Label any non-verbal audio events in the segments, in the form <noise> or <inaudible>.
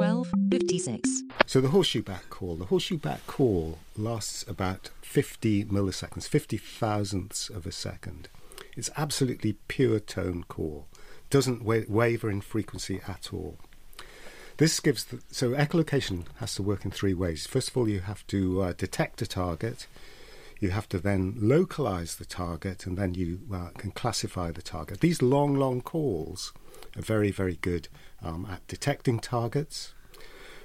1256. So the horseshoe bat call, the horseshoe bat call lasts about 50 milliseconds, 50 thousandths of a second. It's absolutely pure tone call, doesn't wa- waver in frequency at all. This gives the, so echolocation has to work in three ways. First of all, you have to uh, detect a target. You have to then localize the target, and then you uh, can classify the target. These long, long calls are very, very good um, at detecting targets.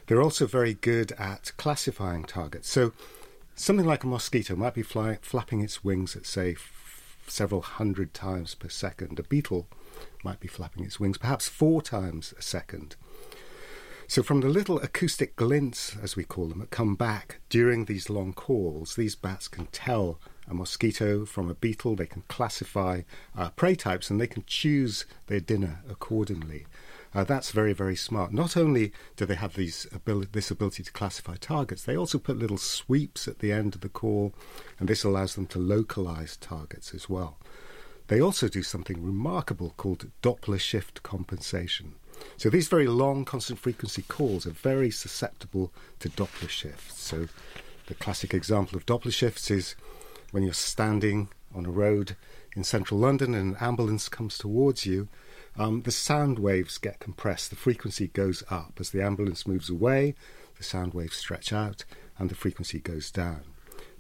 They're also very good at classifying targets. So, something like a mosquito might be fly, flapping its wings at, say, f- several hundred times per second. A beetle might be flapping its wings perhaps four times a second. So, from the little acoustic glints, as we call them, that come back during these long calls, these bats can tell a mosquito from a beetle. They can classify uh, prey types and they can choose their dinner accordingly. Uh, that's very, very smart. Not only do they have these ability, this ability to classify targets, they also put little sweeps at the end of the call, and this allows them to localize targets as well. They also do something remarkable called Doppler shift compensation. So these very long constant frequency calls are very susceptible to Doppler shifts. So the classic example of Doppler shifts is when you're standing on a road in central London and an ambulance comes towards you, um, the sound waves get compressed. The frequency goes up. As the ambulance moves away, the sound waves stretch out and the frequency goes down.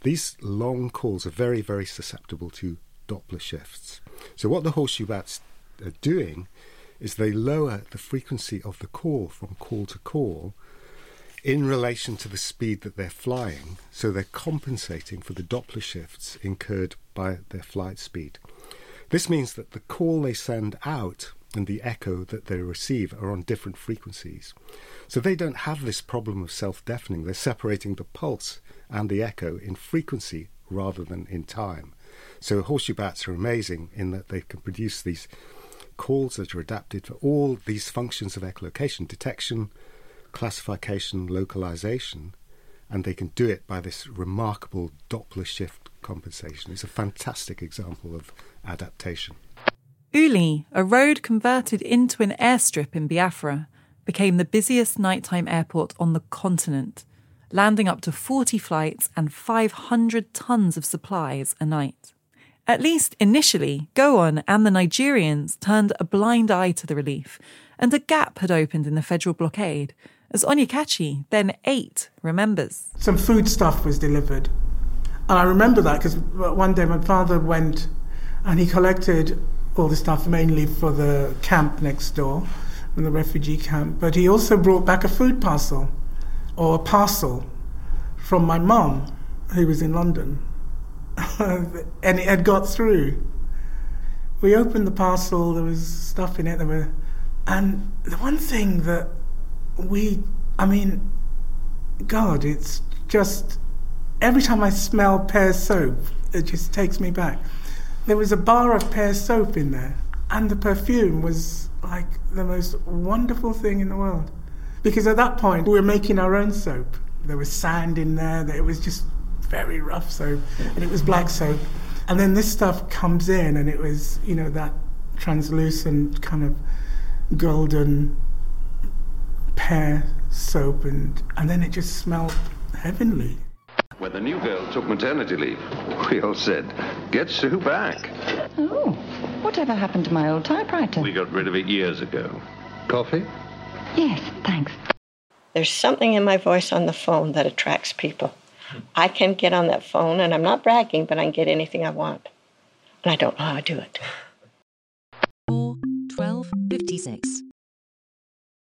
These long calls are very, very susceptible to Doppler shifts. So, what the horseshoe bats are doing is they lower the frequency of the call from call to call in relation to the speed that they're flying. So, they're compensating for the Doppler shifts incurred by their flight speed. This means that the call they send out and the echo that they receive are on different frequencies. So they don't have this problem of self deafening. They're separating the pulse and the echo in frequency rather than in time. So horseshoe bats are amazing in that they can produce these calls that are adapted for all these functions of echolocation detection, classification, localization, and they can do it by this remarkable Doppler shift compensation. It's a fantastic example of adaptation. Uli, a road converted into an airstrip in Biafra, became the busiest nighttime airport on the continent, landing up to 40 flights and 500 tons of supplies a night. At least initially, Gowon and the Nigerians turned a blind eye to the relief, and a gap had opened in the federal blockade, as Onyekachi, then eight, remembers. Some food stuff was delivered. And I remember that because one day my father went and he collected all the stuff mainly for the camp next door, the refugee camp. But he also brought back a food parcel or a parcel from my mum, who was in London. <laughs> and it had got through. We opened the parcel, there was stuff in it, there were, and the one thing that we, I mean, God, it's just every time I smell Pears soap, it just takes me back. There was a bar of Pears soap in there, and the perfume was like the most wonderful thing in the world. Because at that point, we were making our own soap. There was sand in there, it was just very rough soap, and it was black soap. And then this stuff comes in, and it was, you know, that translucent kind of golden Pears soap, and, and then it just smelled heavenly. When the new girl took maternity leave, we all said, get Sue back. Oh, whatever happened to my old typewriter? We got rid of it years ago. Coffee? Yes, thanks. There's something in my voice on the phone that attracts people. I can get on that phone, and I'm not bragging, but I can get anything I want. And I don't know how to do it. 4 12 56.